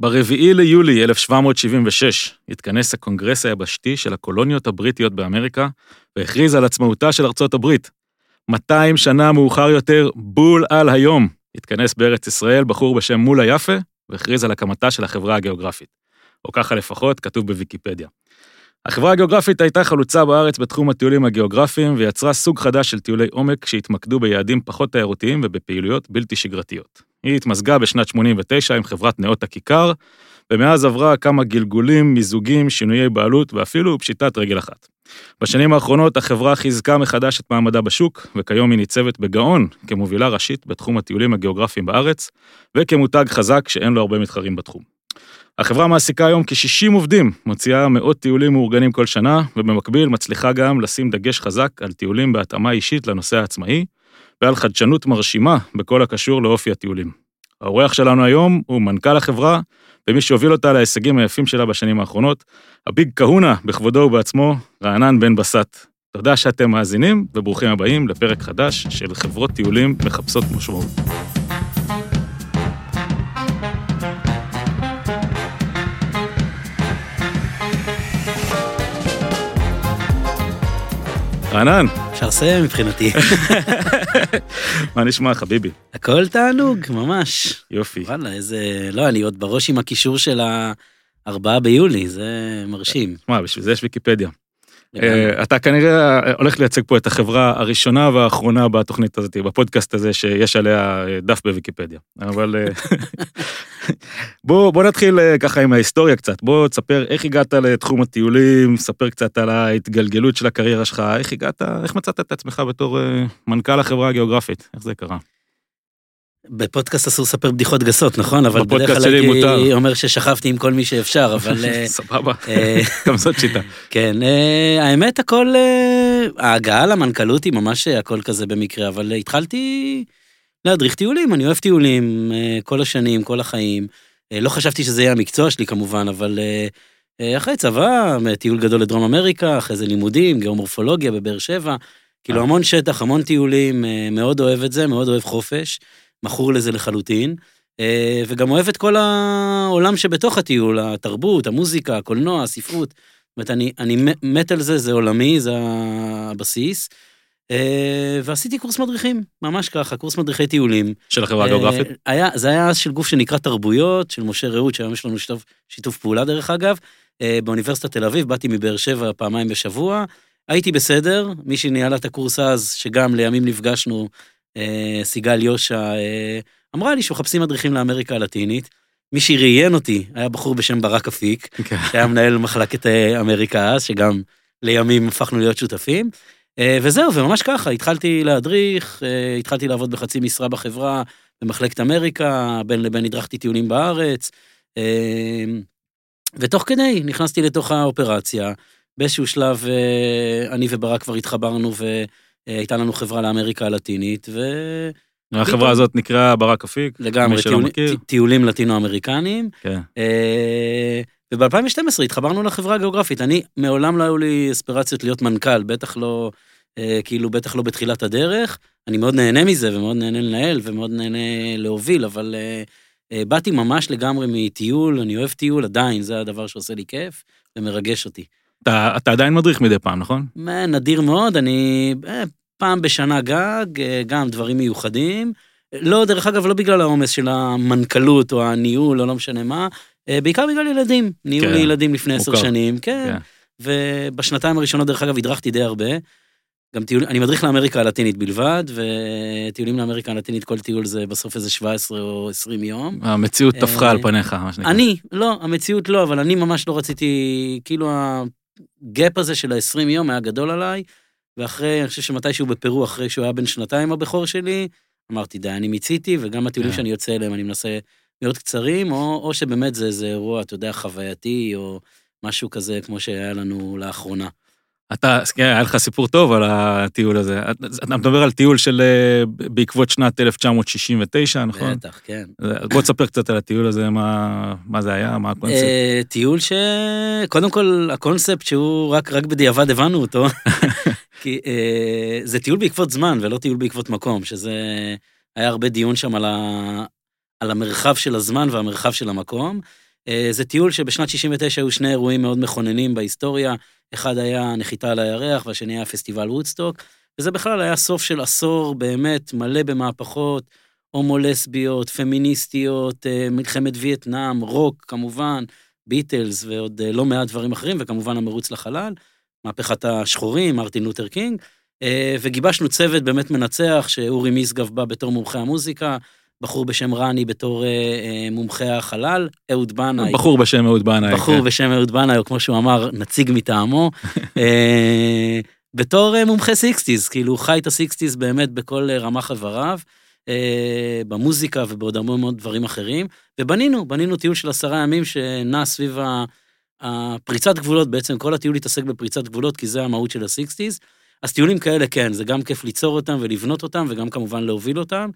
ברביעי ליולי 1776 התכנס הקונגרס היבשתי של הקולוניות הבריטיות באמריקה והכריז על עצמאותה של ארצות הברית. 200 שנה מאוחר יותר, בול על היום, התכנס בארץ ישראל בחור בשם מולה יפה והכריז על הקמתה של החברה הגיאוגרפית. או ככה לפחות כתוב בוויקיפדיה. החברה הגיאוגרפית הייתה חלוצה בארץ בתחום הטיולים הגיאוגרפיים ויצרה סוג חדש של טיולי עומק שהתמקדו ביעדים פחות תיירותיים ובפעילויות בלתי שגרתיות. היא התמזגה בשנת 89 עם חברת נאות הכיכר, ומאז עברה כמה גלגולים, מיזוגים, שינויי בעלות ואפילו פשיטת רגל אחת. בשנים האחרונות החברה חיזקה מחדש את מעמדה בשוק, וכיום היא ניצבת בגאון כמובילה ראשית בתחום הטיולים הגיאוגרפיים בארץ, וכמותג חזק שאין לו הרבה מתחרים בתחום. החברה מעסיקה היום כ-60 עובדים, מוציאה מאות טיולים מאורגנים כל שנה, ובמקביל מצליחה גם לשים דגש חזק על טיולים בהתאמה אישית לנושא העצמאי, ועל חדשנות מרשימה בכל הקשור לאופי הטיולים. האורח שלנו היום הוא מנכ"ל החברה, ומי שהוביל אותה להישגים היפים שלה בשנים האחרונות, הביג כהונה בכבודו ובעצמו, רענן בן בסט. תודה שאתם מאזינים, וברוכים הבאים לפרק חדש של חברות טיולים מחפשות משמעות. רענן. אפשר לסיים מבחינתי. מה נשמע, חביבי? הכל תענוג, ממש. יופי. וואלה, איזה... לא, אני עוד בראש עם הקישור של הארבעה ביולי, זה מרשים. מה, בשביל זה יש ויקיפדיה. אה, אתה כנראה הולך לייצג פה את החברה הראשונה והאחרונה בתוכנית הזאת, בפודקאסט הזה שיש עליה אה, דף בוויקיפדיה. אבל אה, בוא, בוא נתחיל ככה עם ההיסטוריה קצת. בוא תספר איך הגעת לתחום הטיולים, ספר קצת על ההתגלגלות של הקריירה שלך, איך הגעת, איך מצאת את עצמך בתור מנכ"ל החברה הגיאוגרפית, איך זה קרה? בפודקאסט אסור לספר בדיחות גסות, נכון? אבל בדרך כלל הייתי אומר ששכבתי עם כל מי שאפשר, אבל... אה, סבבה, אה, גם זאת שיטה. כן, אה, האמת הכל, ההגעה למנכ"לות היא ממש הכל כזה במקרה, אבל התחלתי להדריך טיולים, אני אוהב טיולים כל השנים, כל החיים. לא חשבתי שזה יהיה המקצוע שלי כמובן, אבל אחרי צבא, טיול גדול לדרום אמריקה, אחרי זה לימודים, גיאומורפולוגיה בבאר שבע, כאילו המון שטח, המון טיולים, מאוד אוהב את זה, מאוד אוהב חופש. מכור לזה לחלוטין, אה, וגם אוהב את כל העולם שבתוך הטיול, התרבות, המוזיקה, הקולנוע, הספרות. זאת אומרת, אני, אני מת על זה, זה עולמי, זה הבסיס. אה, ועשיתי קורס מדריכים, ממש ככה, קורס מדריכי טיולים. של החברה הגיאוגרפית? אה, היה, זה היה אז של גוף שנקרא תרבויות, של משה רעות, שהיום יש לנו שיתוף, שיתוף פעולה דרך אגב. באוניברסיטת תל אביב, באתי מבאר שבע פעמיים בשבוע, הייתי בסדר, מי שניהלה את הקורס אז, שגם לימים נפגשנו, סיגל יושע, אה, אמרה לי שמחפשים מדריכים לאמריקה הלטינית. מי שראיין אותי היה בחור בשם ברק אפיק, כן. שהיה מנהל מחלקת אה, אמריקה אז, שגם לימים הפכנו להיות שותפים. וזהו, וממש ככה, התחלתי להדריך, התחלתי לעבוד בחצי משרה בחברה, במחלקת אמריקה, בין לבין הדרכתי טיולים בארץ, ותוך כדי נכנסתי לתוך האופרציה. באיזשהו שלב אני וברק כבר התחברנו הייתה לנו חברה לאמריקה הלטינית, ו... החברה הזאת נקראה ברק אפיק, לגמרי, טיול, טיולים לטינו-אמריקניים. כן. אה, וב-2012 התחברנו לחברה הגיאוגרפית. אני, מעולם לא היו לי אספירציות להיות מנכ"ל, בטח לא, אה, כאילו, בטח לא בתחילת הדרך. אני מאוד נהנה מזה, ומאוד נהנה לנהל, ומאוד נהנה להוביל, אבל אה, באתי ממש לגמרי מטיול, אני אוהב טיול, עדיין, זה הדבר שעושה לי כיף, ומרגש אותי. אתה, אתה עדיין מדריך מדי פעם, נכון? נדיר מאוד, אני אה, פעם בשנה גג, אה, גם דברים מיוחדים. לא, דרך אגב, לא בגלל העומס של המנכ"לות או הניהול או לא משנה מה, אה, בעיקר בגלל ילדים. ניהול כן, לילדים לפני עשר שנים, כן. כן. ובשנתיים הראשונות, דרך אגב, הדרכתי די הרבה. גם טיול, אני מדריך לאמריקה הלטינית בלבד, וטיולים לאמריקה הלטינית, כל טיול זה בסוף איזה 17 או 20 יום. המציאות טפחה על פניך, מה שנקרא. אני, לא, המציאות לא, אבל אני ממש לא רציתי, כאילו הגאפ הזה של ה-20 יום היה גדול עליי, ואחרי, אני חושב שמתישהו בפרו, אחרי שהוא היה בן שנתיים הבכור שלי, אמרתי, די, אני מיציתי, וגם הטיולים yeah. כן. שאני יוצא אליהם, אני מנסה להיות קצרים, או, או שבאמת זה איזה אירוע, אתה יודע, חווייתי, או משהו כזה, כמו שהיה לנו לאחרונה. אתה, כן, היה לך סיפור טוב על הטיול הזה. אתה מדבר על טיול של אה, בעקבות שנת 1969, נכון? בטח, כן. בוא תספר קצת על הטיול הזה, מה, מה זה היה, מה הקונספט. אה, טיול ש... קודם כל, הקונספט שהוא רק, רק בדיעבד הבנו אותו, כי אה, זה טיול בעקבות זמן ולא טיול בעקבות מקום, שזה... היה הרבה דיון שם על, ה... על המרחב של הזמן והמרחב של המקום. זה טיול שבשנת 69 היו שני אירועים מאוד מכוננים בהיסטוריה, אחד היה נחיתה על הירח והשני היה פסטיבל וודסטוק, וזה בכלל היה סוף של עשור באמת מלא במהפכות, הומו-לסביות, פמיניסטיות, אה, מלחמת וייטנאם, רוק כמובן, ביטלס ועוד אה, לא מעט דברים אחרים, וכמובן המרוץ לחלל, מהפכת השחורים, מרטין לותר קינג, אה, וגיבשנו צוות באמת מנצח, שאורי משגב בא בתור מומחה המוזיקה, בחור בשם רני בתור מומחה החלל, אהוד בנאי. בחור בשם אהוד בנאי. בחור כן. בשם אהוד בנאי, או כמו שהוא אמר, נציג מטעמו. בתור מומחה sixties, כאילו חי את ה sixties באמת בכל רמ"ח איבריו. אה, במוזיקה ובעוד הרבה מאוד דברים אחרים, ובנינו, בנינו טיול של עשרה ימים שנע סביב הפריצת גבולות, בעצם כל הטיול התעסק בפריצת גבולות, כי זה המהות של הסיקסטיז. אז טיולים כאלה, כן, זה גם כיף ליצור אותם ולבנות אותם, וגם כמובן להוביל אותם.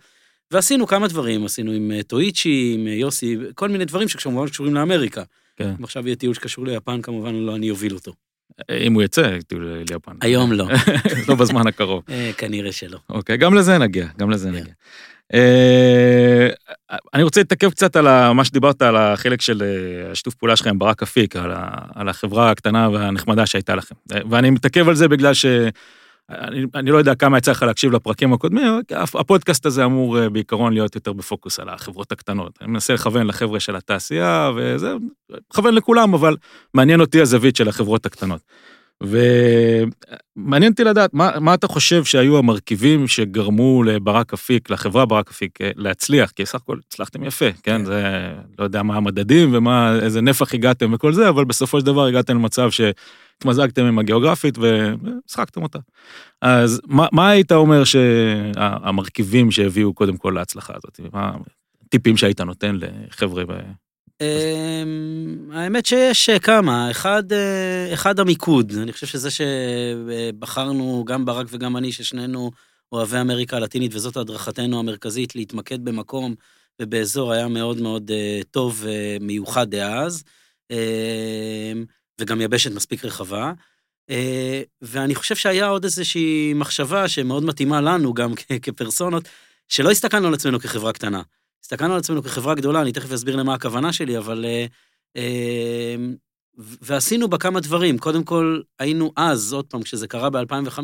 ועשינו כמה דברים, עשינו עם אה, טואיצ'י, עם אה, יוסי, כל מיני דברים שכמובן קשורים לאמריקה. כן. ועכשיו יהיה טיול שקשור ליפן, כמובן לא אני אוביל אותו. אם הוא יצא, טיול ליפן. היום לא. לא בזמן הקרוב. כנראה שלא. אוקיי, גם לזה נגיע, גם לזה כן. נגיע. אה, אני רוצה להתעכב קצת על מה שדיברת, על החלק של אה, השיתוף פעולה שלכם, ברק אפיק, על החברה הקטנה והנחמדה שהייתה לכם. אה, ואני מתעכב על זה בגלל ש... אני, אני לא יודע כמה יצא לך להקשיב לפרקים הקודמים, הפודקאסט הזה אמור בעיקרון להיות יותר בפוקוס על החברות הקטנות. אני מנסה לכוון לחבר'ה של התעשייה, וזה, מכוון לכולם, אבל מעניין אותי הזווית של החברות הקטנות. ומעניין אותי לדעת, מה, מה אתה חושב שהיו המרכיבים שגרמו לברק אפיק, לחברה ברק אפיק, אה, להצליח? כי סך הכל הצלחתם יפה, כן? כן? זה, לא יודע מה המדדים ומה, איזה נפח הגעתם וכל זה, אבל בסופו של דבר הגעתם למצב שהתמזגתם עם הגיאוגרפית ושחקתם אותה. אז מה, מה היית אומר שהמרכיבים שהביאו קודם כל להצלחה הזאת? מה הטיפים שהיית נותן לחבר'ה האמת שיש אה, כמה, אחד, אה, אחד המיקוד, אני חושב שזה שבחרנו, גם ברק וגם אני, ששנינו אוהבי אמריקה הלטינית, וזאת הדרכתנו המרכזית, להתמקד במקום ובאזור היה מאוד מאוד אה, טוב ומיוחד דאז, אמ, וגם יבשת מספיק רחבה. ואני חושב שהיה עוד איזושהי מחשבה שמאוד מתאימה לנו, גם כפרסונות, שלא הסתכלנו על עצמנו כחברה קטנה. הסתכלנו על עצמנו כחברה גדולה, אני תכף אסביר למה הכוונה שלי, אבל... אה, אה, ועשינו בה כמה דברים. קודם כל, היינו אז, עוד פעם, כשזה קרה ב-2005,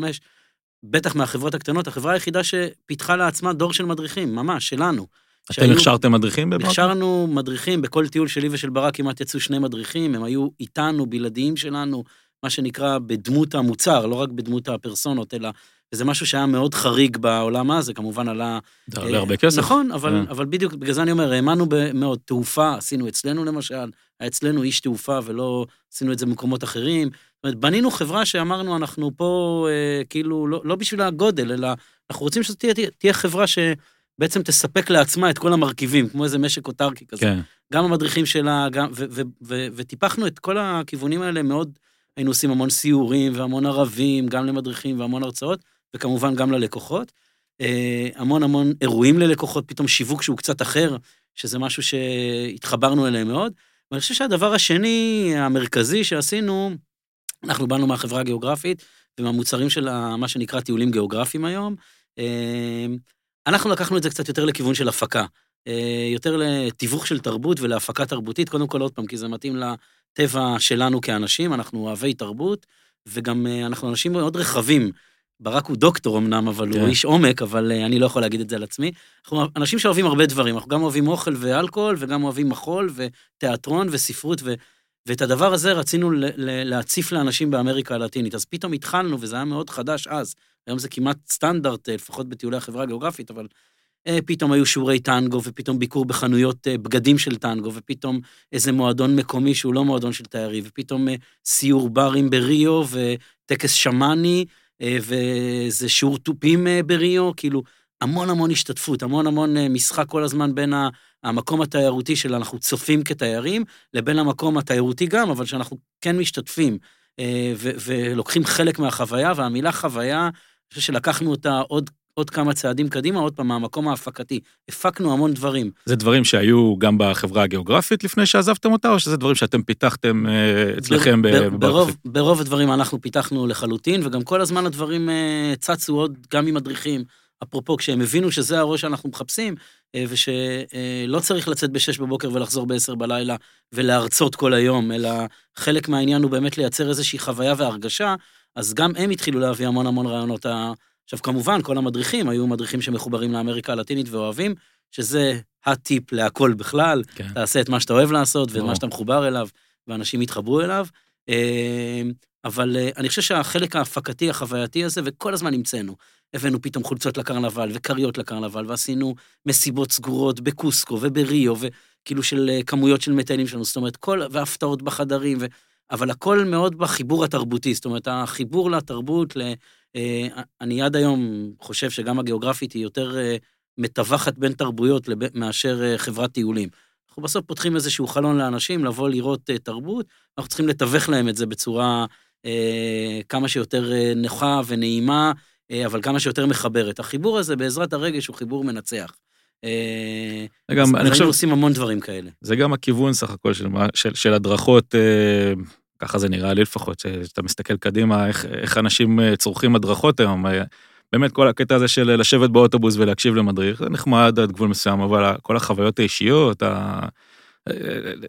בטח מהחברות הקטנות, החברה היחידה שפיתחה לעצמה דור של מדריכים, ממש, שלנו. אתם הכשרתם מדריכים בברק? הכשרנו מדריכים, בכל טיול שלי ושל ברק כמעט יצאו שני מדריכים, הם היו איתנו, בלעדיים שלנו, מה שנקרא בדמות המוצר, לא רק בדמות הפרסונות, אלא וזה משהו שהיה מאוד חריג בעולם הזה, כמובן עלה... זה עולה הרבה כסף. נכון, אבל, yeah. כן. אבל בדיוק, בגלל זה אני אומר, האמנו מאוד. תעופה, עשינו אצלנו למשל, היה אצלנו איש תעופה ולא עשינו את זה במקומות אחרים. זאת אומרת, בנינו חברה שאמרנו, אנחנו פה אה, כאילו, לא, לא בשביל הגודל, אלא אנחנו רוצים שזאת תהיה, תהיה חברה שבעצם תספק לעצמה את כל המרכיבים, כמו איזה משק אוטרקי כזה. כן. גם המדריכים שלה, גם, ו, ו, ו, וטיפחנו את כל הכיוונים האלה מאוד, היינו עושים המון סיורים והמון ערבים, גם למדריכים והמון הרצאות. וכמובן גם ללקוחות. אה, המון המון אירועים ללקוחות, פתאום שיווק שהוא קצת אחר, שזה משהו שהתחברנו אליהם מאוד. ואני חושב שהדבר השני, המרכזי שעשינו, אנחנו באנו מהחברה הגיאוגרפית ומהמוצרים של מה שנקרא טיולים גיאוגרפיים היום. אה, אנחנו לקחנו את זה קצת יותר לכיוון של הפקה. אה, יותר לתיווך של תרבות ולהפקה תרבותית, קודם כל עוד פעם, כי זה מתאים לטבע שלנו כאנשים, אנחנו אוהבי תרבות, וגם אנחנו אנשים מאוד רחבים. ברק הוא דוקטור אמנם, אבל כן. הוא איש עומק, אבל אה, אני לא יכול להגיד את זה על עצמי. אנחנו אנשים שאוהבים הרבה דברים, אנחנו גם אוהבים אוכל ואלכוהול, וגם אוהבים מחול ותיאטרון וספרות, ו... ואת הדבר הזה רצינו להציף לאנשים באמריקה הלטינית. אז פתאום התחלנו, וזה היה מאוד חדש אז, היום זה כמעט סטנדרט, אה, לפחות בטיולי החברה הגיאוגרפית, אבל אה, פתאום היו שיעורי טנגו, ופתאום ביקור בחנויות בגדים של טנגו, ופתאום איזה מועדון מקומי שהוא לא מועדון של תיירים, ופתאום סיור ברים בריו, וטקס שמאני, אה, וזה שיעור תופים אה, בריו, כאילו, המון המון השתתפות, המון המון אה, משחק כל הזמן בין המקום התיירותי של אנחנו צופים כתיירים, לבין המקום התיירותי גם, אבל שאנחנו כן משתתפים ולוקחים חלק מהחוויה, והמילה חוויה, אני חושב שלקחנו אותה עוד עוד כמה צעדים קדימה, עוד פעם, מהמקום ההפקתי. הפקנו המון דברים. זה דברים שהיו גם בחברה הגיאוגרפית לפני שעזבתם אותה, או שזה דברים שאתם פיתחתם אה, אצלכם בברוב, ברוב, ברוב הדברים אנחנו פיתחנו לחלוטין, וגם כל הזמן הדברים אה, צצו עוד, גם עם מדריכים. אפרופו, כשהם הבינו שזה הראש שאנחנו מחפשים, אה, ושלא צריך לצאת בשש בבוקר ולחזור בעשר בלילה ולהרצות כל היום, אלא חלק מהעניין הוא באמת לייצר איזושהי חוויה והרגשה, אז גם הם התחילו להביא המון המון רעיונות. עכשיו, כמובן, כל המדריכים היו מדריכים שמחוברים לאמריקה הלטינית ואוהבים, שזה הטיפ להכל בכלל, כן. תעשה את מה שאתה אוהב לעשות ואת מה שאתה מחובר אליו, ואנשים יתחברו אליו. אה, אבל אה, אני חושב שהחלק ההפקתי, החווייתי הזה, וכל הזמן המצאנו. הבאנו פתאום חולצות לקרנבל וכריות לקרנבל, ועשינו מסיבות סגורות בקוסקו ובריו, וכאילו של אה, כמויות של מטיילים שלנו, זאת אומרת, כל, והפתעות בחדרים, ו... אבל הכל מאוד בחיבור התרבותי, זאת אומרת, החיבור לתרבות, ל... אני עד היום חושב שגם הגיאוגרפית היא יותר מתווכת בין תרבויות לב... מאשר חברת טיולים. אנחנו בסוף פותחים איזשהו חלון לאנשים לבוא לראות תרבות, אנחנו צריכים לתווך להם את זה בצורה אה, כמה שיותר אה, נוחה ונעימה, אה, אבל כמה שיותר מחברת. החיבור הזה בעזרת הרגש הוא חיבור מנצח. גם, אני חושב... עושים המון דברים כאלה. זה גם הכיוון סך הכל של, של, של הדרכות, ככה זה נראה לי לפחות, שאתה מסתכל קדימה, איך, איך אנשים צורכים הדרכות היום. באמת כל הקטע הזה של לשבת באוטובוס ולהקשיב למדריך, זה נחמד עד גבול מסוים, אבל כל החוויות האישיות,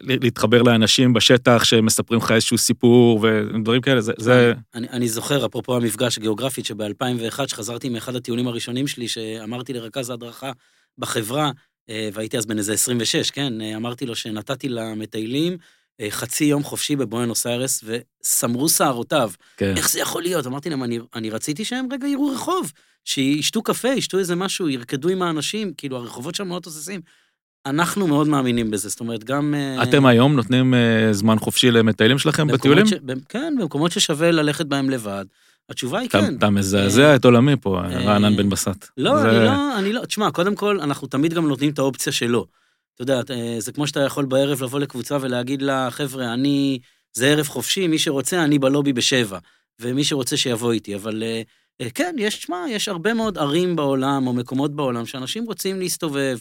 להתחבר לאנשים בשטח שמספרים לך איזשהו סיפור ודברים כאלה, זה... זה... אני, אני זוכר, אפרופו המפגש הגיאוגרפית, שב-2001, שחזרתי מאחד הטיולים הראשונים שלי, שאמרתי לרכז ההדרכה בחברה, אה, והייתי אז בן איזה 26, כן? אה, אמרתי לו שנתתי למטיילים אה, חצי יום חופשי בבואנוס איירס, וסמרו שערותיו. כן. איך זה יכול להיות? אמרתי להם, אני, אני רציתי שהם רגע יראו רחוב, שישתו קפה, ישתו איזה משהו, ירקדו עם האנשים, כאילו, הרחובות שם מאוד תוססים. אנחנו מאוד מאמינים בזה, זאת אומרת, גם... אה, אתם היום נותנים אה, זמן חופשי למטיילים שלכם בטיולים? ש... כן, במקומות ששווה ללכת בהם לבד. התשובה היא כן. אתה מזעזע אה, את עולמי פה, רענן בן בסט. לא, אני לא, אני לא, תשמע, קודם כל, אנחנו תמיד גם נותנים את האופציה שלו. אתה יודע, זה כמו שאתה יכול בערב לבוא לקבוצה ולהגיד לה, חבר'ה, אני, זה ערב חופשי, מי שרוצה, אני בלובי בשבע, ומי שרוצה שיבוא איתי, אבל כן, יש, תשמע, יש הרבה מאוד ערים בעולם, או מקומות בעולם, שאנשים רוצים להסתובב,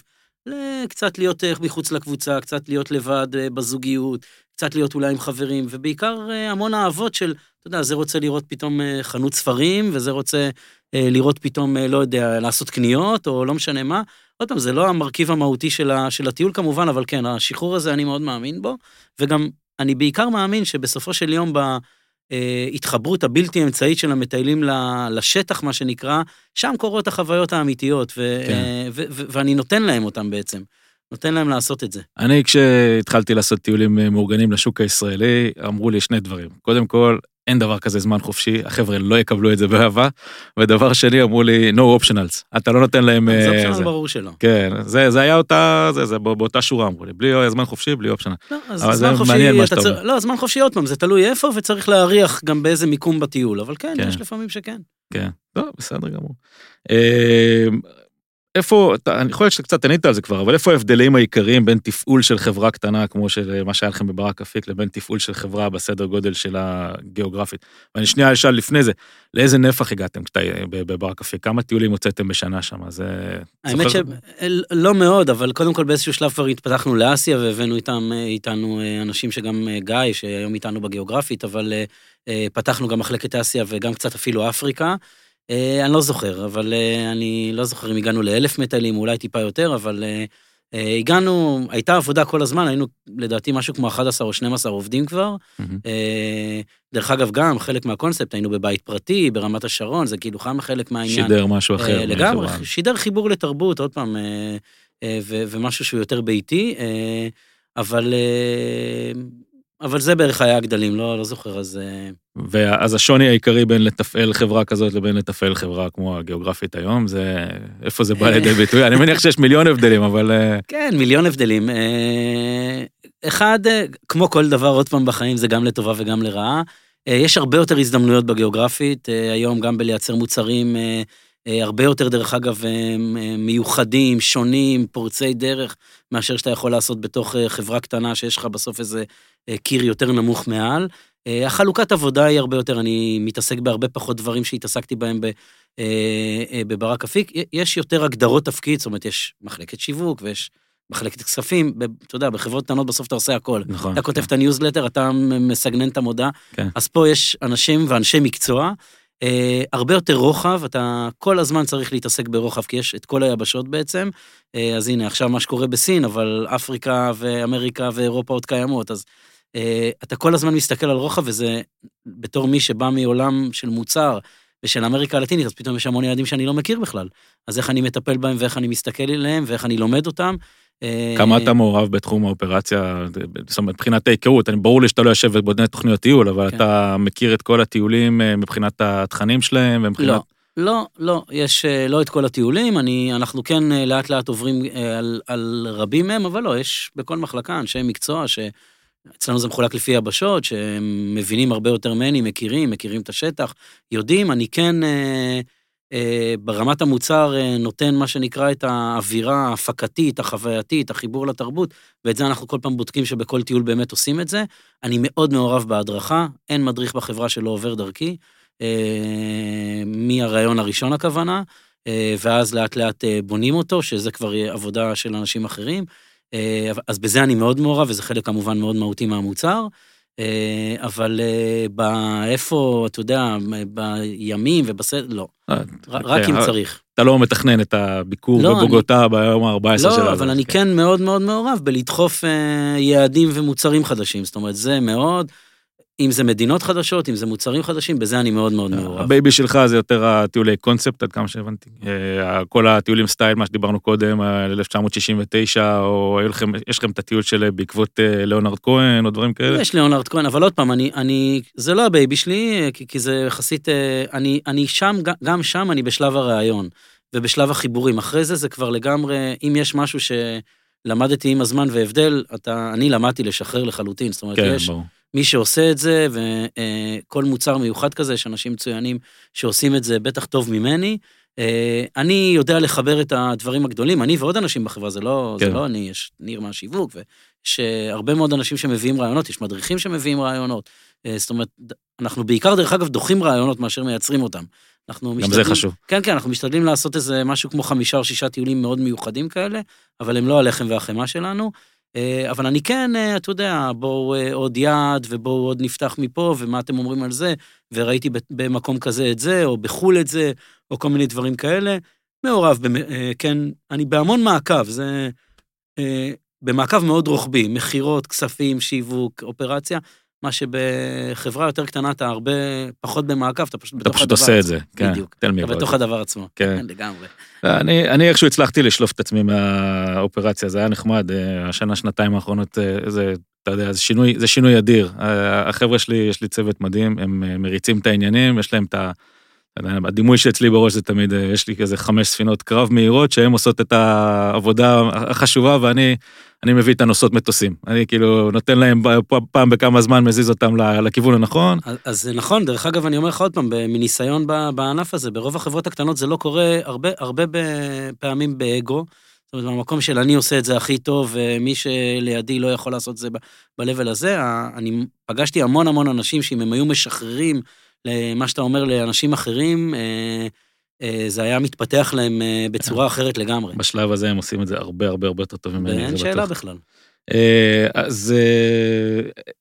קצת להיות אה, מחוץ לקבוצה, קצת להיות לבד אה, בזוגיות, קצת להיות אולי עם חברים, ובעיקר אה, המון אהבות של, אתה יודע, זה רוצה לראות פתאום חנות ספרים, וזה רוצה לראות פתאום, לא יודע, לעשות קניות, או לא משנה מה. עוד פעם, זה לא המרכיב המהותי של, ה, של הטיול כמובן, אבל כן, השחרור הזה, אני מאוד מאמין בו, וגם אני בעיקר מאמין שבסופו של יום, ב... ההתחברות הבלתי אמצעית של המטיילים לשטח, מה שנקרא, שם קורות החוויות האמיתיות, ו- כן. ו- ו- ואני נותן להם אותם בעצם. נותן להם לעשות את זה. אני, כשהתחלתי לעשות טיולים מאורגנים לשוק הישראלי, אמרו לי שני דברים. קודם כל, אין דבר כזה זמן חופשי, החבר'ה לא יקבלו את זה באהבה. ודבר שני, אמרו לי, no optionals, אתה לא נותן להם... זה אופציונל אה, ברור שלא. כן, זה, זה היה אותה, זה, זה באותה שורה אמרו לי, בלי זמן חופשי, בלי אופציונל. לא, אז זמן חופשי, אתה צר... לא, זמן חופשי עוד פעם, זה תלוי איפה, וצריך להריח גם באיזה מיקום בטיול, אבל כן, כן. יש לפעמים שכן. כן, לא, בסדר גמור. אה, איפה, אני יכול להיות שקצת ענית על זה כבר, אבל איפה ההבדלים העיקריים בין תפעול של חברה קטנה, כמו של מה שהיה לכם בברק אפיק, לבין תפעול של חברה בסדר גודל של הגיאוגרפית? ואני שנייה אשאל לפני זה, לאיזה נפח הגעתם כשאתה בברק אפיק? כמה טיולים הוצאתם בשנה שם? זה... האמת שלא מאוד, אבל קודם כל באיזשהו שלב כבר התפתחנו לאסיה והבאנו איתם, איתנו אה, אנשים שגם אה, גיא, שהיום איתנו בגיאוגרפית, אבל אה, פתחנו גם מחלקת אסיה וגם קצת אפילו אפריקה. אה, אני לא זוכר, אבל אה, אני לא זוכר אם הגענו לאלף מטיילים, אולי טיפה יותר, אבל אה, הגענו, הייתה עבודה כל הזמן, היינו לדעתי משהו כמו 11 או 12 עובדים כבר. דרך אגב, גם חלק מהקונספט, היינו בבית פרטי, ברמת השרון, זה כאילו גם חלק מהעניין. שידר משהו אחר. לגמרי, שידר חיבור לתרבות, עוד פעם, ומשהו שהוא יותר ביתי, אבל אבל זה בערך היה הגדלים, לא, לא זוכר, אז... אה, ואז השוני העיקרי בין לתפעל חברה כזאת לבין לתפעל חברה כמו הגיאוגרפית היום, זה... איפה זה בא לידי ביטוי? אני מניח שיש מיליון הבדלים, אבל... אה, כן, מיליון הבדלים. אה, אחד, כמו כל דבר, עוד פעם בחיים, זה גם לטובה וגם לרעה. יש הרבה יותר הזדמנויות בגיאוגרפית, היום גם בלייצר מוצרים הרבה יותר, דרך אגב, מיוחדים, שונים, פורצי דרך, מאשר שאתה יכול לעשות בתוך חברה קטנה, שיש לך בסוף איזה קיר יותר נמוך מעל. החלוקת עבודה היא הרבה יותר, אני מתעסק בהרבה פחות דברים שהתעסקתי בהם בברק אפיק. יש יותר הגדרות תפקיד, זאת אומרת, יש מחלקת שיווק ויש מחלקת כספים, אתה יודע, בחברות קטנות בסוף אתה עושה הכל. נכון. אתה כותב כן. את הניוזלטר, אתה מסגנן את המודעה. כן. אז פה יש אנשים ואנשי מקצוע. אה, הרבה יותר רוחב, אתה כל הזמן צריך להתעסק ברוחב, כי יש את כל היבשות בעצם. אה, אז הנה, עכשיו מה שקורה בסין, אבל אפריקה ואמריקה ואירופה עוד קיימות, אז אה, אתה כל הזמן מסתכל על רוחב, וזה בתור מי שבא מעולם של מוצר ושל אמריקה הלטינית, אז פתאום יש המון ילדים שאני לא מכיר בכלל. אז איך אני מטפל בהם ואיך אני מסתכל עליהם ואיך אני לומד אותם. אה, כמה אתה מעורב בתחום האופרציה, זאת אומרת, מבחינת ההיכרות, ברור לי שאתה לא יושב ובונה תוכניות טיול, אבל כן. אתה מכיר את כל הטיולים אה, מבחינת התכנים שלהם, ומבחינת... לא, לא, לא, יש אה, לא את כל הטיולים, אני, אנחנו כן אה, לאט לאט עוברים אה, על, על רבים מהם, אבל לא, יש בכל מחלקה אנשי מקצוע ש... אצלנו זה מחולק לפי יבשות, שהם מבינים הרבה יותר ממני, מכירים, מכירים את השטח, יודעים, אני כן אה, אה, ברמת המוצר אה, נותן מה שנקרא את האווירה ההפקתית, החווייתית, החיבור לתרבות, ואת זה אנחנו כל פעם בודקים שבכל טיול באמת עושים את זה. אני מאוד מעורב בהדרכה, אין מדריך בחברה שלא עובר דרכי. אה, מהרעיון הראשון הכוונה, אה, ואז לאט לאט אה, בונים אותו, שזה כבר עבודה של אנשים אחרים. אה, אז בזה אני מאוד מעורב, וזה חלק כמובן מאוד מהותי מהמוצר. אה, אבל אה, באיפה, אתה יודע, בימים ובסדר, לא. ר- רק אם צריך. אתה לא מתכנן את הביקור לא, בבוגוטה ביום ה-14 שלה. לא, אבל אני כן מאוד מאוד מעורב בלדחוף יעדים ומוצרים חדשים. זאת אומרת, זה מאוד, אם זה מדינות חדשות, אם זה מוצרים חדשים, בזה אני מאוד מאוד מעורב. הבייבי שלך זה יותר הטיולי קונספט, עד כמה שהבנתי. אה, כל הטיולים סטייל, מה שדיברנו קודם, ה- 1969, או לכם- יש לכם את הטיול של אה, בעקבות אה, ליאונרד כהן, או דברים כאלה. יש ליאונרד כהן, אבל עוד פעם, אני, אני, זה לא הבייבי שלי, כי, כי זה יחסית, אה, אני, אני שם, גם שם אני בשלב הראיון, ובשלב החיבורים. אחרי זה זה כבר לגמרי, אם יש משהו שלמדתי עם הזמן והבדל, אתה, אני למדתי לשחרר לחלוטין. זאת אומרת, כן, יש ברור. מי שעושה את זה, וכל מוצר מיוחד כזה, יש אנשים מצוינים שעושים את זה בטח טוב ממני. אה, אני יודע לחבר את הדברים הגדולים, אני ועוד אנשים בחברה, זה לא, כן. זה לא אני, יש ניר מהשיווק, ויש אה, הרבה מאוד אנשים שמביאים רעיונות, יש מדריכים שמביאים רעיונות. אה, זאת אומרת, אנחנו בעיקר, דרך אגב, דוחים רעיונות מאשר מייצרים אותם. אנחנו גם זה חשוב. כן, כן, אנחנו משתדלים לעשות איזה משהו כמו חמישה או שישה טיולים מאוד מיוחדים כאלה, אבל הם לא הלחם והחמאה שלנו. אה, אבל אני כן, אה, אתה יודע, בואו אה, עוד יעד, ובואו עוד נפתח מפה, ומה אתם אומרים על זה, וראיתי במקום כזה את זה, או בחו"ל את זה, או כל מיני דברים כאלה. מעורב, כן, אני בהמון מעקב, זה במעקב מאוד רוחבי, מכירות, כספים, שיווק, אופרציה, מה שבחברה יותר קטנה אתה הרבה פחות במעקב, אתה פשוט אתה בתוך פשוט הדבר. עושה את זה, כן. בדיוק. אתה בתוך הדבר עצמו. כן. כן, לגמרי. אני, אני איכשהו הצלחתי לשלוף את עצמי מהאופרציה, זה היה נחמד, אה, השנה, שנתיים האחרונות, אה, זה, אתה יודע, זה שינוי, זה שינוי אדיר. אה, החבר'ה שלי, יש לי צוות מדהים, הם מריצים את העניינים, יש להם את ה... הדימוי שאצלי בראש זה תמיד, אה, יש לי כזה חמש ספינות קרב מהירות, שהן עושות את העבודה החשובה, ואני אני מביא את הנושאות מטוסים. אני כאילו נותן להם פעם בכמה זמן, מזיז אותם לכיוון הנכון. אז- זה נכון, דרך אגב, אני אומר לך עוד פעם, מניסיון בענף הזה, ברוב החברות הקטנות זה לא קורה הרבה, הרבה פעמים באגו. זאת אומרת, במקום של אני עושה את זה הכי טוב, ומי שלידי לא יכול לעשות את זה ב-level הזה, אני פגשתי המון המון אנשים שאם הם היו משחררים למה שאתה אומר לאנשים אחרים, אה, אה, זה היה מתפתח להם אה, בצורה אחרת לגמרי. בשלב הזה הם עושים את זה הרבה הרבה הרבה יותר טוב ממני, ואין שאלה. בכלל. אז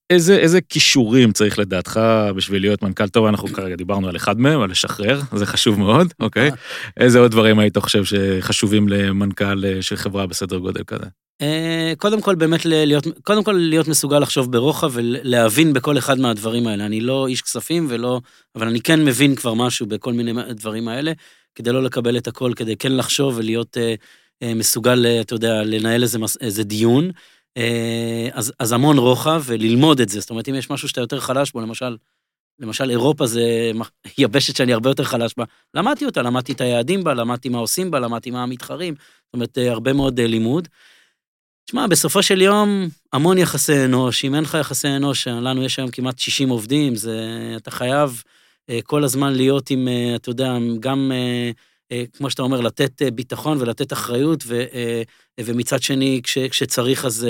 איזה, איזה כישורים צריך לדעתך בשביל להיות מנכ"ל טוב? אנחנו כרגע דיברנו על אחד מהם, על לשחרר, זה חשוב מאוד, אוקיי? איזה עוד דברים היית חושב שחשובים למנכ"ל של חברה בסדר גודל כזה? אה, קודם כל באמת להיות, קודם כל להיות מסוגל לחשוב ברוחב ולהבין בכל אחד מהדברים האלה. אני לא איש כספים ולא, אבל אני כן מבין כבר משהו בכל מיני דברים האלה, כדי לא לקבל את הכל, כדי כן לחשוב ולהיות אה, אה, מסוגל, אה, אתה יודע, לנהל איזה, איזה דיון. אה, אז, אז המון רוחב וללמוד את זה. זאת אומרת, אם יש משהו שאתה יותר חלש בו, למשל, למשל אירופה זה יבשת שאני הרבה יותר חלש בה, למדתי אותה, למדתי את היעדים בה, למדתי מה עושים בה, למדתי מה המתחרים, זאת אומרת, אה, הרבה מאוד לימוד. תשמע, בסופו של יום, המון יחסי אנוש. אם אין לך יחסי אנוש, לנו יש היום כמעט 60 עובדים, זה, אתה חייב אה, כל הזמן להיות עם, אה, אתה יודע, גם, אה, כמו שאתה אומר, לתת ביטחון ולתת אחריות, ו, ומצד שני, כש, כשצריך אז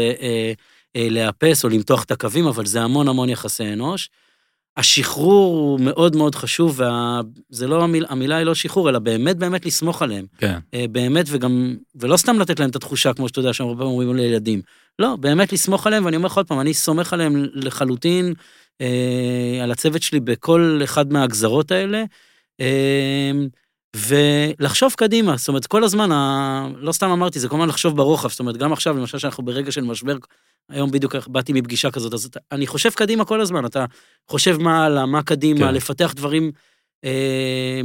לאפס או למתוח את הקווים, אבל זה המון המון יחסי אנוש. השחרור הוא מאוד מאוד חשוב, וזה לא, המיל, המילה היא לא שחרור, אלא באמת באמת לסמוך עליהם. כן. אה, באמת, וגם, ולא סתם לתת להם את התחושה, כמו שאתה יודע, שהם הרבה פעמים אומרים לילדים. לא, באמת לסמוך עליהם, ואני אומר לך עוד פעם, אני סומך עליהם לחלוטין, אה, על הצוות שלי בכל אחד מהגזרות האלה, ולחשוב קדימה, זאת אומרת, כל הזמן, ה... לא סתם אמרתי, זה כל הזמן לחשוב ברוחב, זאת אומרת, גם עכשיו, למשל, שאנחנו ברגע של משבר, היום בדיוק באתי מפגישה כזאת, אז אני חושב קדימה כל הזמן, אתה חושב מה הלאה, מה קדימה, כן. לפתח דברים, אה,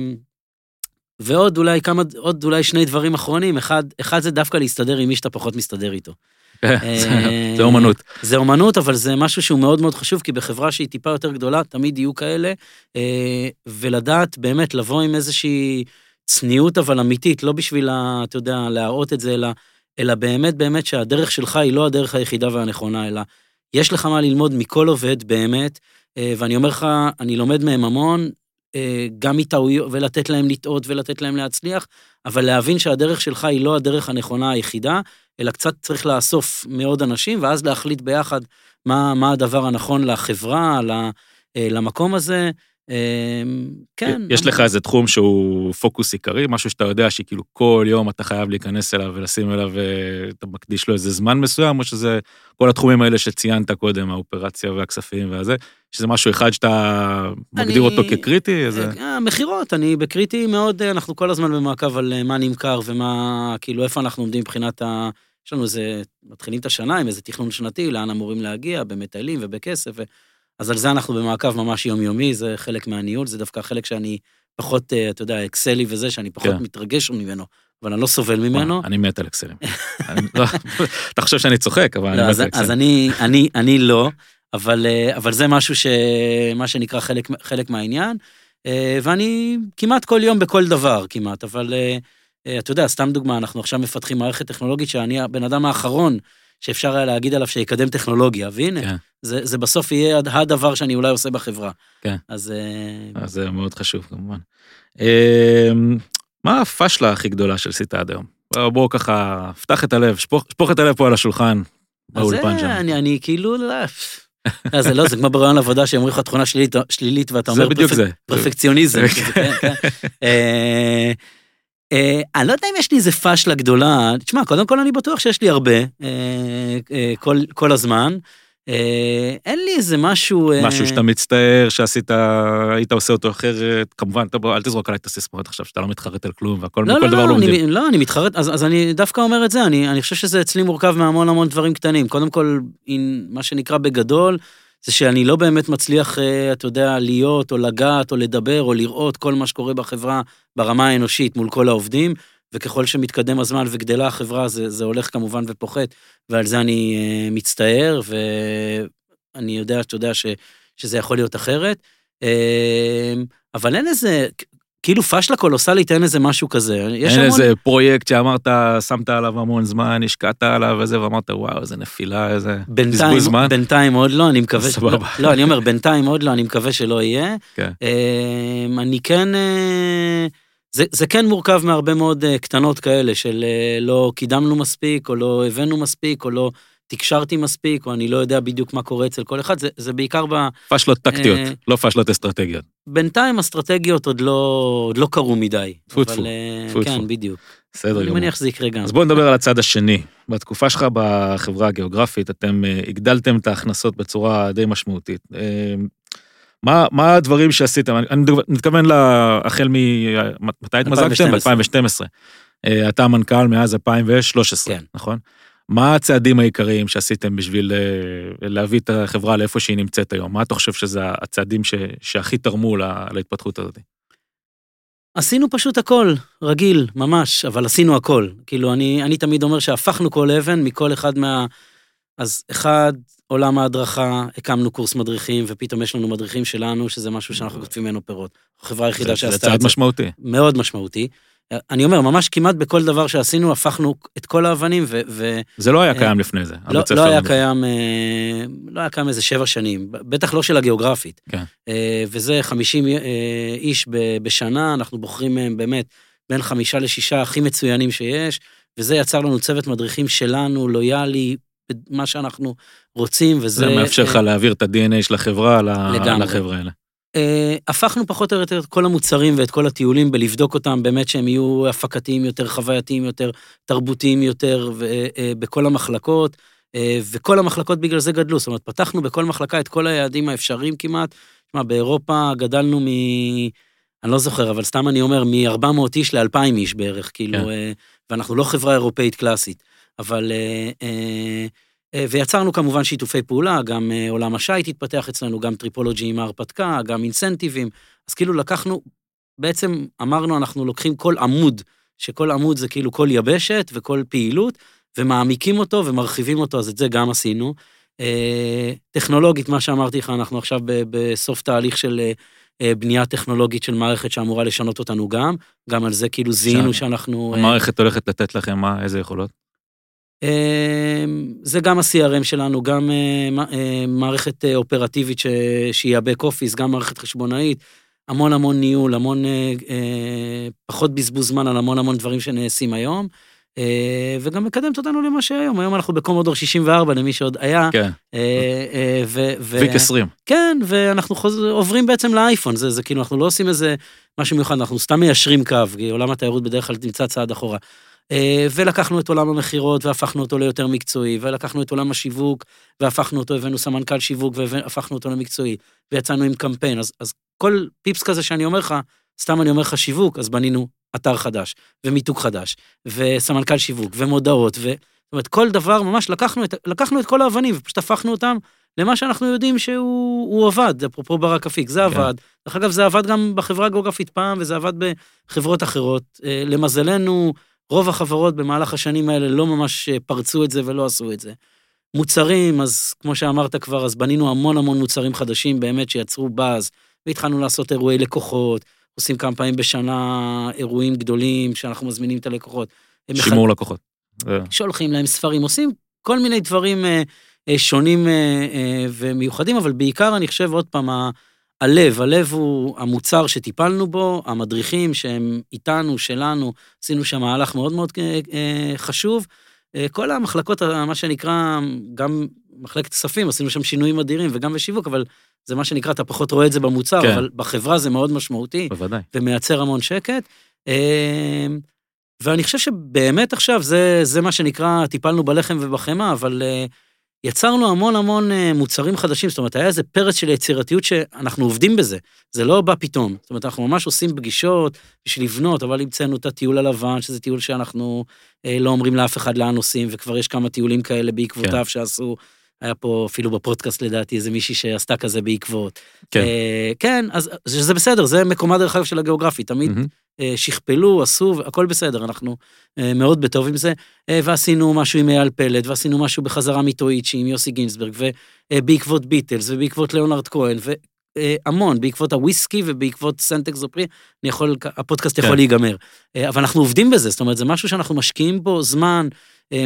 ועוד אולי כמה, עוד אולי שני דברים אחרונים, אחד, אחד זה דווקא להסתדר עם מי שאתה פחות מסתדר איתו. זה אומנות. זה אומנות, אבל זה משהו שהוא מאוד מאוד חשוב, כי בחברה שהיא טיפה יותר גדולה, תמיד יהיו כאלה, אה, ולדעת באמת לבוא עם איזושהי צניעות אבל אמיתית, לא בשביל, אתה יודע, להראות את זה, אלא, אלא באמת באמת שהדרך שלך היא לא הדרך היחידה והנכונה, אלא יש לך מה ללמוד מכל עובד באמת, אה, ואני אומר לך, אני לומד מהם המון, אה, גם מטעויות, ולתת להם לטעות ולתת להם להצליח, אבל להבין שהדרך שלך היא לא הדרך הנכונה היחידה, אלא קצת צריך לאסוף מאוד אנשים, ואז להחליט ביחד מה, מה הדבר הנכון לחברה, אה, למקום הזה. אמ, כן. יש לך איזה תחום שהוא פוקוס עיקרי, משהו שאתה יודע שכאילו כל יום אתה חייב להיכנס אליו ולשים אליו, ואתה מקדיש לו איזה זמן מסוים, או שזה כל התחומים האלה שציינת קודם, האופרציה והכספים והזה, שזה משהו אחד שאתה מגדיר אותו כקריטי? איזה... אה, מכירות, אני בקריטי מאוד, אנחנו כל הזמן במעקב על אה, מה נמכר ומה, כאילו איפה אנחנו עומדים מבחינת ה... יש לנו איזה, מתחילים את השנה עם איזה תכנון שנתי, לאן אמורים להגיע, במטיילים ובכסף, ו... אז על זה אנחנו במעקב ממש יומיומי, זה חלק מהניהול, זה דווקא חלק שאני פחות, אה, אתה יודע, אקסלי וזה, שאני פחות כן. מתרגש ממנו, אבל אני לא סובל ממנו. אני מת על אקסלים. לא, אתה חושב שאני צוחק, אבל אני לא, מת על אקסלים. אז אני, אני, אני לא, אבל, אה, אבל זה משהו ש... מה שנקרא חלק, חלק מהעניין, אה, ואני כמעט כל יום בכל דבר, כמעט, אבל אתה יודע, סתם דוגמה, אנחנו עכשיו מפתחים מערכת טכנולוגית שאני הבן אדם האחרון שאפשר היה להגיד עליו שיקדם טכנולוגיה, והנה, כן. זה, זה בסוף יהיה הדבר שאני אולי עושה בחברה. כן. אז... אה, אז זה מאוד חשוב, כמובן. אמ, מה הפשלה הכי גדולה שעשית עד היום? בואו בוא ככה, פתח את הלב, שפוך, שפוך את הלב פה על השולחן, באולפן שם. אני, אני כאילו, לא, אה, זה לא, זה כמו ברעיון עבודה שאומרים לך תכונה שלילית, שלילית ואתה אומר פרפקציוניזם. אה, אני לא יודע אם יש לי איזה פאשלה גדולה, תשמע, קודם כל אני בטוח שיש לי הרבה, אה, אה, כל הזמן. אין לי איזה משהו... משהו שאתה מצטער שעשית, היית עושה אותו אחרת, כמובן, אל תזרוק עליי את הסיסמאות עכשיו, שאתה לא מתחרט על כלום, והכל, לא, לא, דבר לא, לומדים. לא, אני מתחרט, אז, אז אני דווקא אומר את זה, אני, אני חושב שזה אצלי מורכב מהמון המון דברים קטנים. קודם כל, מה שנקרא בגדול, זה שאני לא באמת מצליח, אה, אתה יודע, להיות או לגעת או לדבר או לראות כל מה שקורה בחברה ברמה האנושית מול כל העובדים, וככל שמתקדם הזמן וגדלה החברה, זה, זה הולך כמובן ופוחת, ועל זה אני אה, מצטער, ואני יודע, אתה יודע, ש, שזה יכול להיות אחרת. אה, אבל אין איזה, כאילו פשלה קולוסלית, אין איזה משהו כזה. אין המון... איזה פרויקט שאמרת, שמת עליו המון זמן, השקעת עליו וזה, ואמרת, וואו, איזה נפילה, איזה בזבוז זמן. בינתיים עוד לא, אני מקווה... סבבה. לא, לא, אני אומר, בינתיים עוד לא, אני מקווה שלא יהיה. כן. אמ, אני כן... אה, זה, זה כן מורכב מהרבה מאוד אה, קטנות כאלה, של אה, לא קידמנו מספיק, או לא הבאנו מספיק, או לא תקשרתי מספיק, או אני לא יודע בדיוק מה קורה אצל כל אחד, זה, זה בעיקר ב... פשלות טקטיות, אה, לא פשלות אסטרטגיות. בינתיים אסטרטגיות עוד לא, עוד לא קרו מדי. טפו טפו. אה, כן, בדיוק. בסדר גמור. אני מניח שזה יקרה גם. אז בוא נדבר על הצד השני. בתקופה שלך בחברה הגיאוגרפית, אתם אה, הגדלתם את ההכנסות בצורה די משמעותית. אה, מה, מה הדברים שעשיתם? אני מתכוון החל מ... מתי התמזגתם? ב-2012. אתה המנכ"ל מאז 2013, כן. נכון? מה הצעדים העיקריים שעשיתם בשביל אה, להביא את החברה לאיפה שהיא נמצאת היום? מה אתה חושב שזה הצעדים ש, שהכי תרמו לה, להתפתחות הזאת? עשינו פשוט הכל, רגיל, ממש, אבל עשינו הכל. כאילו, אני, אני תמיד אומר שהפכנו כל אבן מכל אחד מה... אז אחד, עולם ההדרכה, הקמנו קורס מדריכים, ופתאום יש לנו מדריכים שלנו, שזה משהו שאנחנו כותבים ממנו פירות. החברה היחידה שעשתה את זה. זה צעד משמעותי. מאוד משמעותי. אני אומר, ממש כמעט בכל דבר שעשינו, הפכנו את כל האבנים, ו... זה לא היה אה, קיים לפני זה. לא, לא היה קיים, אה, לא היה קיים איזה שבע שנים, בטח לא של הגיאוגרפית. כן. אה, וזה 50 איש בשנה, אנחנו בוחרים מהם באמת בין חמישה לשישה הכי מצוינים שיש, וזה יצר לנו צוות מדריכים שלנו, לויאלי, מה שאנחנו רוצים, וזה... זה מאפשר לך להעביר את ה-DNA של החברה לחברה האלה. Uh, הפכנו פחות או יותר את כל המוצרים ואת כל הטיולים בלבדוק אותם, באמת שהם יהיו הפקתיים יותר, חווייתיים יותר, תרבותיים יותר, ובכל אה, uh, המחלקות, וכל המחלקות בגלל זה גדלו. זאת אומרת, פתחנו בכל מחלקה את כל היעדים האפשריים כמעט. תשמע, באירופה גדלנו מ... אני לא זוכר, אבל סתם אני אומר, מ-400 איש ל-2,000 איש בערך, כאילו, כן. אה, ואנחנו לא חברה אירופאית קלאסית. אבל... אה, ויצרנו כמובן שיתופי פעולה, גם אה, עולם השיט התפתח אצלנו, גם טריפולוגי עם ההרפתקה, גם אינסנטיבים. אז כאילו לקחנו, בעצם אמרנו, אנחנו לוקחים כל עמוד, שכל עמוד זה כאילו כל יבשת וכל פעילות, ומעמיקים אותו ומרחיבים אותו, אז את זה גם עשינו. אה, טכנולוגית, מה שאמרתי לך, אנחנו עכשיו בסוף תהליך של בנייה טכנולוגית של מערכת שאמורה לשנות אותנו גם, גם על זה כאילו זיהינו שאנחנו... המערכת הולכת לתת לכם מה, איזה יכולות? אה, זה גם ה-CRM שלנו, גם אה, אה, מערכת אה, אופרטיבית ש- שהיא ה-back office, גם מערכת חשבונאית, המון המון ניהול, המון פחות בזבוז זמן על המון המון דברים שנעשים היום, וגם מקדמת אותנו למה שהיום. היום אנחנו בקומודור 64, למי שעוד היה. כן, ויק 20. כן, ואנחנו חוז... עוברים בעצם לאייפון, זה, זה כאילו, אנחנו לא עושים איזה משהו מיוחד, אנחנו סתם מיישרים קו, כי עולם התיירות בדרך כלל נמצא צעד אחורה. אה, ולקחנו את עולם המכירות והפכנו אותו ליותר מקצועי, ולקחנו את עולם השיווק והפכנו אותו, הבאנו סמנכ"ל שיווק והפכנו אותו למקצועי, ויצאנו עם קמפיין. אז, אז כל פיפס כזה שאני אומר לך, סתם אני אומר לך שיווק, אז בנינו אתר חדש, ומיתוג חדש, וסמנכ"ל שיווק, ומודעות, ו... זאת אומרת, כל דבר, ממש לקחנו את, לקחנו את כל האבנים ופשוט הפכנו אותם למה שאנחנו יודעים שהוא הוא עבד, אפרופו ברק אפיק, זה כן. עבד. דרך אגב, זה עבד גם בחברה הגיאוגרפית פעם, וזה עבד בחברות אחרות. אה, למזלנו, רוב החברות במהלך השנים האלה לא ממש אה, פרצו את זה ולא עשו את זה. מוצרים, אז כמו שאמרת כבר, אז בנינו המון המון מוצרים חדשים באמת שיצרו באז, והתחלנו לעשות אירועי לקוחות, עושים כמה פעמים בשנה אירועים גדולים שאנחנו מזמינים את הלקוחות. הם מח- שימור לקוחות. זה- שולחים להם ספרים, עושים כל מיני דברים אה, אה, שונים אה, אה, ומיוחדים, אבל בעיקר אני חושב עוד פעם, הלב, הלב הוא המוצר שטיפלנו בו, המדריכים שהם איתנו, שלנו, עשינו שם מהלך מאוד מאוד אה, אה, חשוב. אה, כל המחלקות, מה שנקרא, גם מחלקת כספים, עשינו שם שינויים אדירים וגם בשיווק, אבל זה מה שנקרא, אתה פחות רואה את זה במוצר, כן. אבל בחברה זה מאוד משמעותי. בוודאי. ומייצר המון שקט. ואני חושב שבאמת עכשיו זה, זה מה שנקרא, טיפלנו בלחם ובחמאה, אבל יצרנו המון המון אה, מוצרים חדשים, זאת אומרת, היה איזה פרץ של יצירתיות שאנחנו עובדים בזה, זה לא בא פתאום. זאת אומרת, אנחנו ממש עושים פגישות בשביל לבנות, אבל המצאנו את הטיול הלבן, שזה טיול שאנחנו אה, לא אומרים לאף אחד לאן נוסעים, וכבר יש כמה טיולים כאלה בעקבותיו כן. שעשו. היה פה אפילו בפודקאסט לדעתי איזה מישהי שעשתה כזה בעקבות. כן. אה, כן, אז זה בסדר, זה מקומה דרך אגב של הגיאוגרפי, תמיד מהמם. אה, שכפלו, עשו, הכל בסדר, אנחנו אה, מאוד בטוב עם זה. אה, ועשינו משהו עם אייל פלד, ועשינו משהו בחזרה מיטואיצ'י עם יוסי גינזברג, ובעקבות ביטלס, ובעקבות ליאונרד כהן, והמון, בעקבות הוויסקי ובעקבות סנט אקזופרי, אני יכול, הפודקאסט יכול כן. להיגמר. אה, אבל אנחנו עובדים בזה, זאת אומרת, זה משהו שאנחנו משקיעים בו זמן, אה,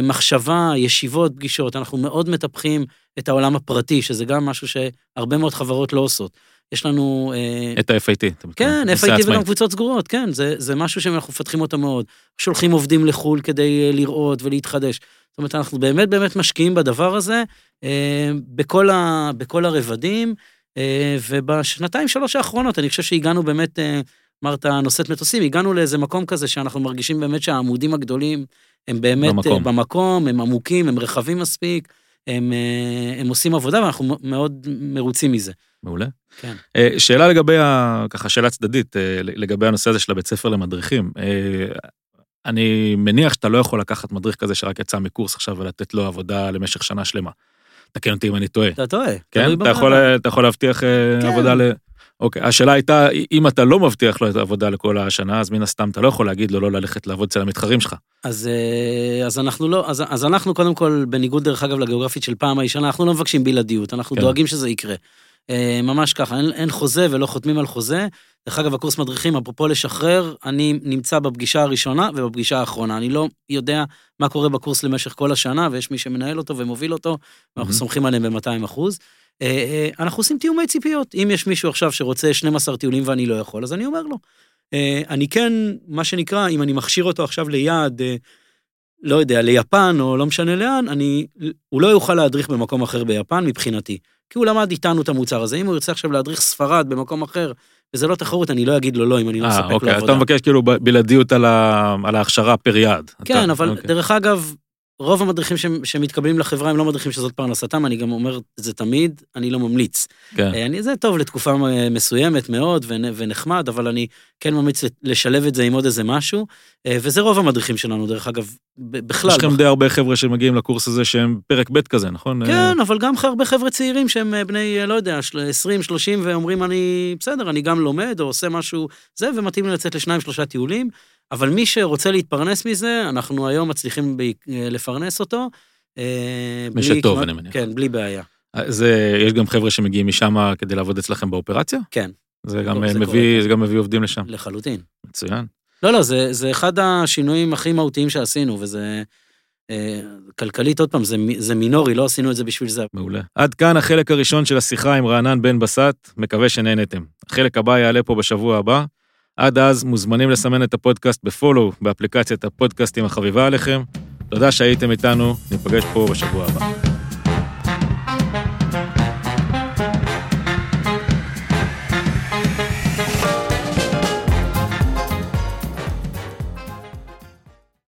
מחשבה, ישיבות, פגישות, אנחנו מאוד מטפחים את העולם הפרטי, שזה גם משהו שהרבה מאוד חברות לא עושות. יש לנו... אה, את ה-FIT. כן, FIT. וגם קבוצות סגורות, כן, זה, זה משהו שאנחנו מפתחים אותו מאוד. שולחים עובדים לחו"ל כדי אה, לראות ולהתחדש. זאת אומרת, אנחנו באמת באמת משקיעים בדבר הזה, אה, בכל, ה, בכל הרבדים, אה, ובשנתיים, שלוש האחרונות, אני חושב שהגענו באמת, אה, אמרת, נושאת מטוסים, הגענו לאיזה מקום כזה שאנחנו מרגישים באמת שהעמודים הגדולים הם באמת במקום. במקום, במקום הם עמוקים, הם רחבים מספיק, הם, אה, הם עושים עבודה ואנחנו מאוד מרוצים מזה. מעולה. כן. אה, שאלה לגבי, ה- ככה שאלה צדדית, אה, לגבי הנושא הזה של הבית ספר למדריכים. אה, אני מניח שאתה לא יכול לקחת מדריך כזה שרק יצא מקורס עכשיו ולתת לו עבודה למשך שנה שלמה. תקן אותי אם אני טועה. אתה טועה. כן? אתה יכול. אתה יכול להבטיח אה, כן. עבודה ל... אוקיי, השאלה הייתה, אם אתה לא מבטיח לו את העבודה לכל השנה, אז מן הסתם אתה לא יכול להגיד לו לא ללכת לעבוד אצל המתחרים שלך. אז, אה, אז אנחנו לא, אז, אז אנחנו קודם כל, בניגוד דרך אגב לגיאוגרפית של פעם הישנה, אנחנו לא מבקשים בלעדיות, אנחנו כן. דואגים שזה יקרה. אה, ממש ככה, אין, אין חוזה ולא חותמים על חוזה. דרך אגב, הקורס מדריכים, אפרופו לשחרר, אני נמצא בפגישה הראשונה ובפגישה האחרונה. אני לא יודע מה קורה בקורס למשך כל השנה, ויש מי שמנהל אותו ומוביל אותו, ואנחנו Mhm. סומכים עליהם ב-200 אחוז. אה, אה, אנחנו עושים תיאומי ציפיות. אם יש מישהו עכשיו שרוצה 12 טיולים ואני לא יכול, אז אני אומר לו. אה, אני כן, מה שנקרא, אם אני מכשיר אותו עכשיו ליעד, לא יודע, ליפן או לא משנה לאן, אני, הוא לא יוכל להדריך במקום אחר ביפן מבחינתי. כי הוא למד איתנו את המוצר הזה. אם הוא ירצה עכשיו להדריך ספרד במקום אחר, וזה לא תחרות, אני לא אגיד לו לא, אם אני לא אה, מספק לו אוקיי, עבודה. אתה מבקש כאילו בלעדיות על ה- על ההכשרה פר יעד. כן, אתה- אבל אוקיי. דרך אגב, רוב המדריכים ש- שמתקבלים לחברה הם לא מדריכים שזאת פרנסתם, אני גם אומר את זה תמיד, אני לא ממליץ. כן. אה, אני, זה טוב לתקופה אה, מסוימת מאוד ונ- ונחמד, אבל אני כן ממליץ לשלב את זה עם עוד איזה משהו, אה, וזה רוב המדריכים שלנו, דרך אגב, בכלל. יש לכם די הרבה חבר'ה שמגיעים לקורס הזה שהם פרק ב' כזה, נכון? כן, אבל גם הרבה חבר'ה צעירים שהם בני, לא יודע, של- 20, 30, ואומרים, אני, בסדר, אני גם לומד או עושה משהו, זה, ומתאים לי לצאת לשניים, שלושה טיולים, אבל מי שרוצה להתפרנס מזה, אנחנו היום מצליחים ב- אה, לפרנס אותו. אה, מי שטוב, כמעט- אני מניח. כן, בלי בעיה. זה, יש גם חבר'ה שמגיעים משם כדי לעבוד אצלכם באופרציה? כן, זה גם לא, זה מביא, קורה, זה גם מביא עובדים לשם. לחלוטין. מצוין. לא, לא, זה, זה אחד השינויים הכי מהותיים שעשינו, וזה... אה, כלכלית, עוד פעם, זה, זה מינורי, לא עשינו את זה בשביל זה. מעולה. עד כאן החלק הראשון של השיחה עם רענן בן בסט, מקווה שנהנתם. החלק הבא יעלה פה בשבוע הבא. עד אז מוזמנים לסמן את הפודקאסט בפולו באפליקציית הפודקאסטים החביבה עליכם. תודה שהייתם איתנו, ניפגש פה בשבוע הבא.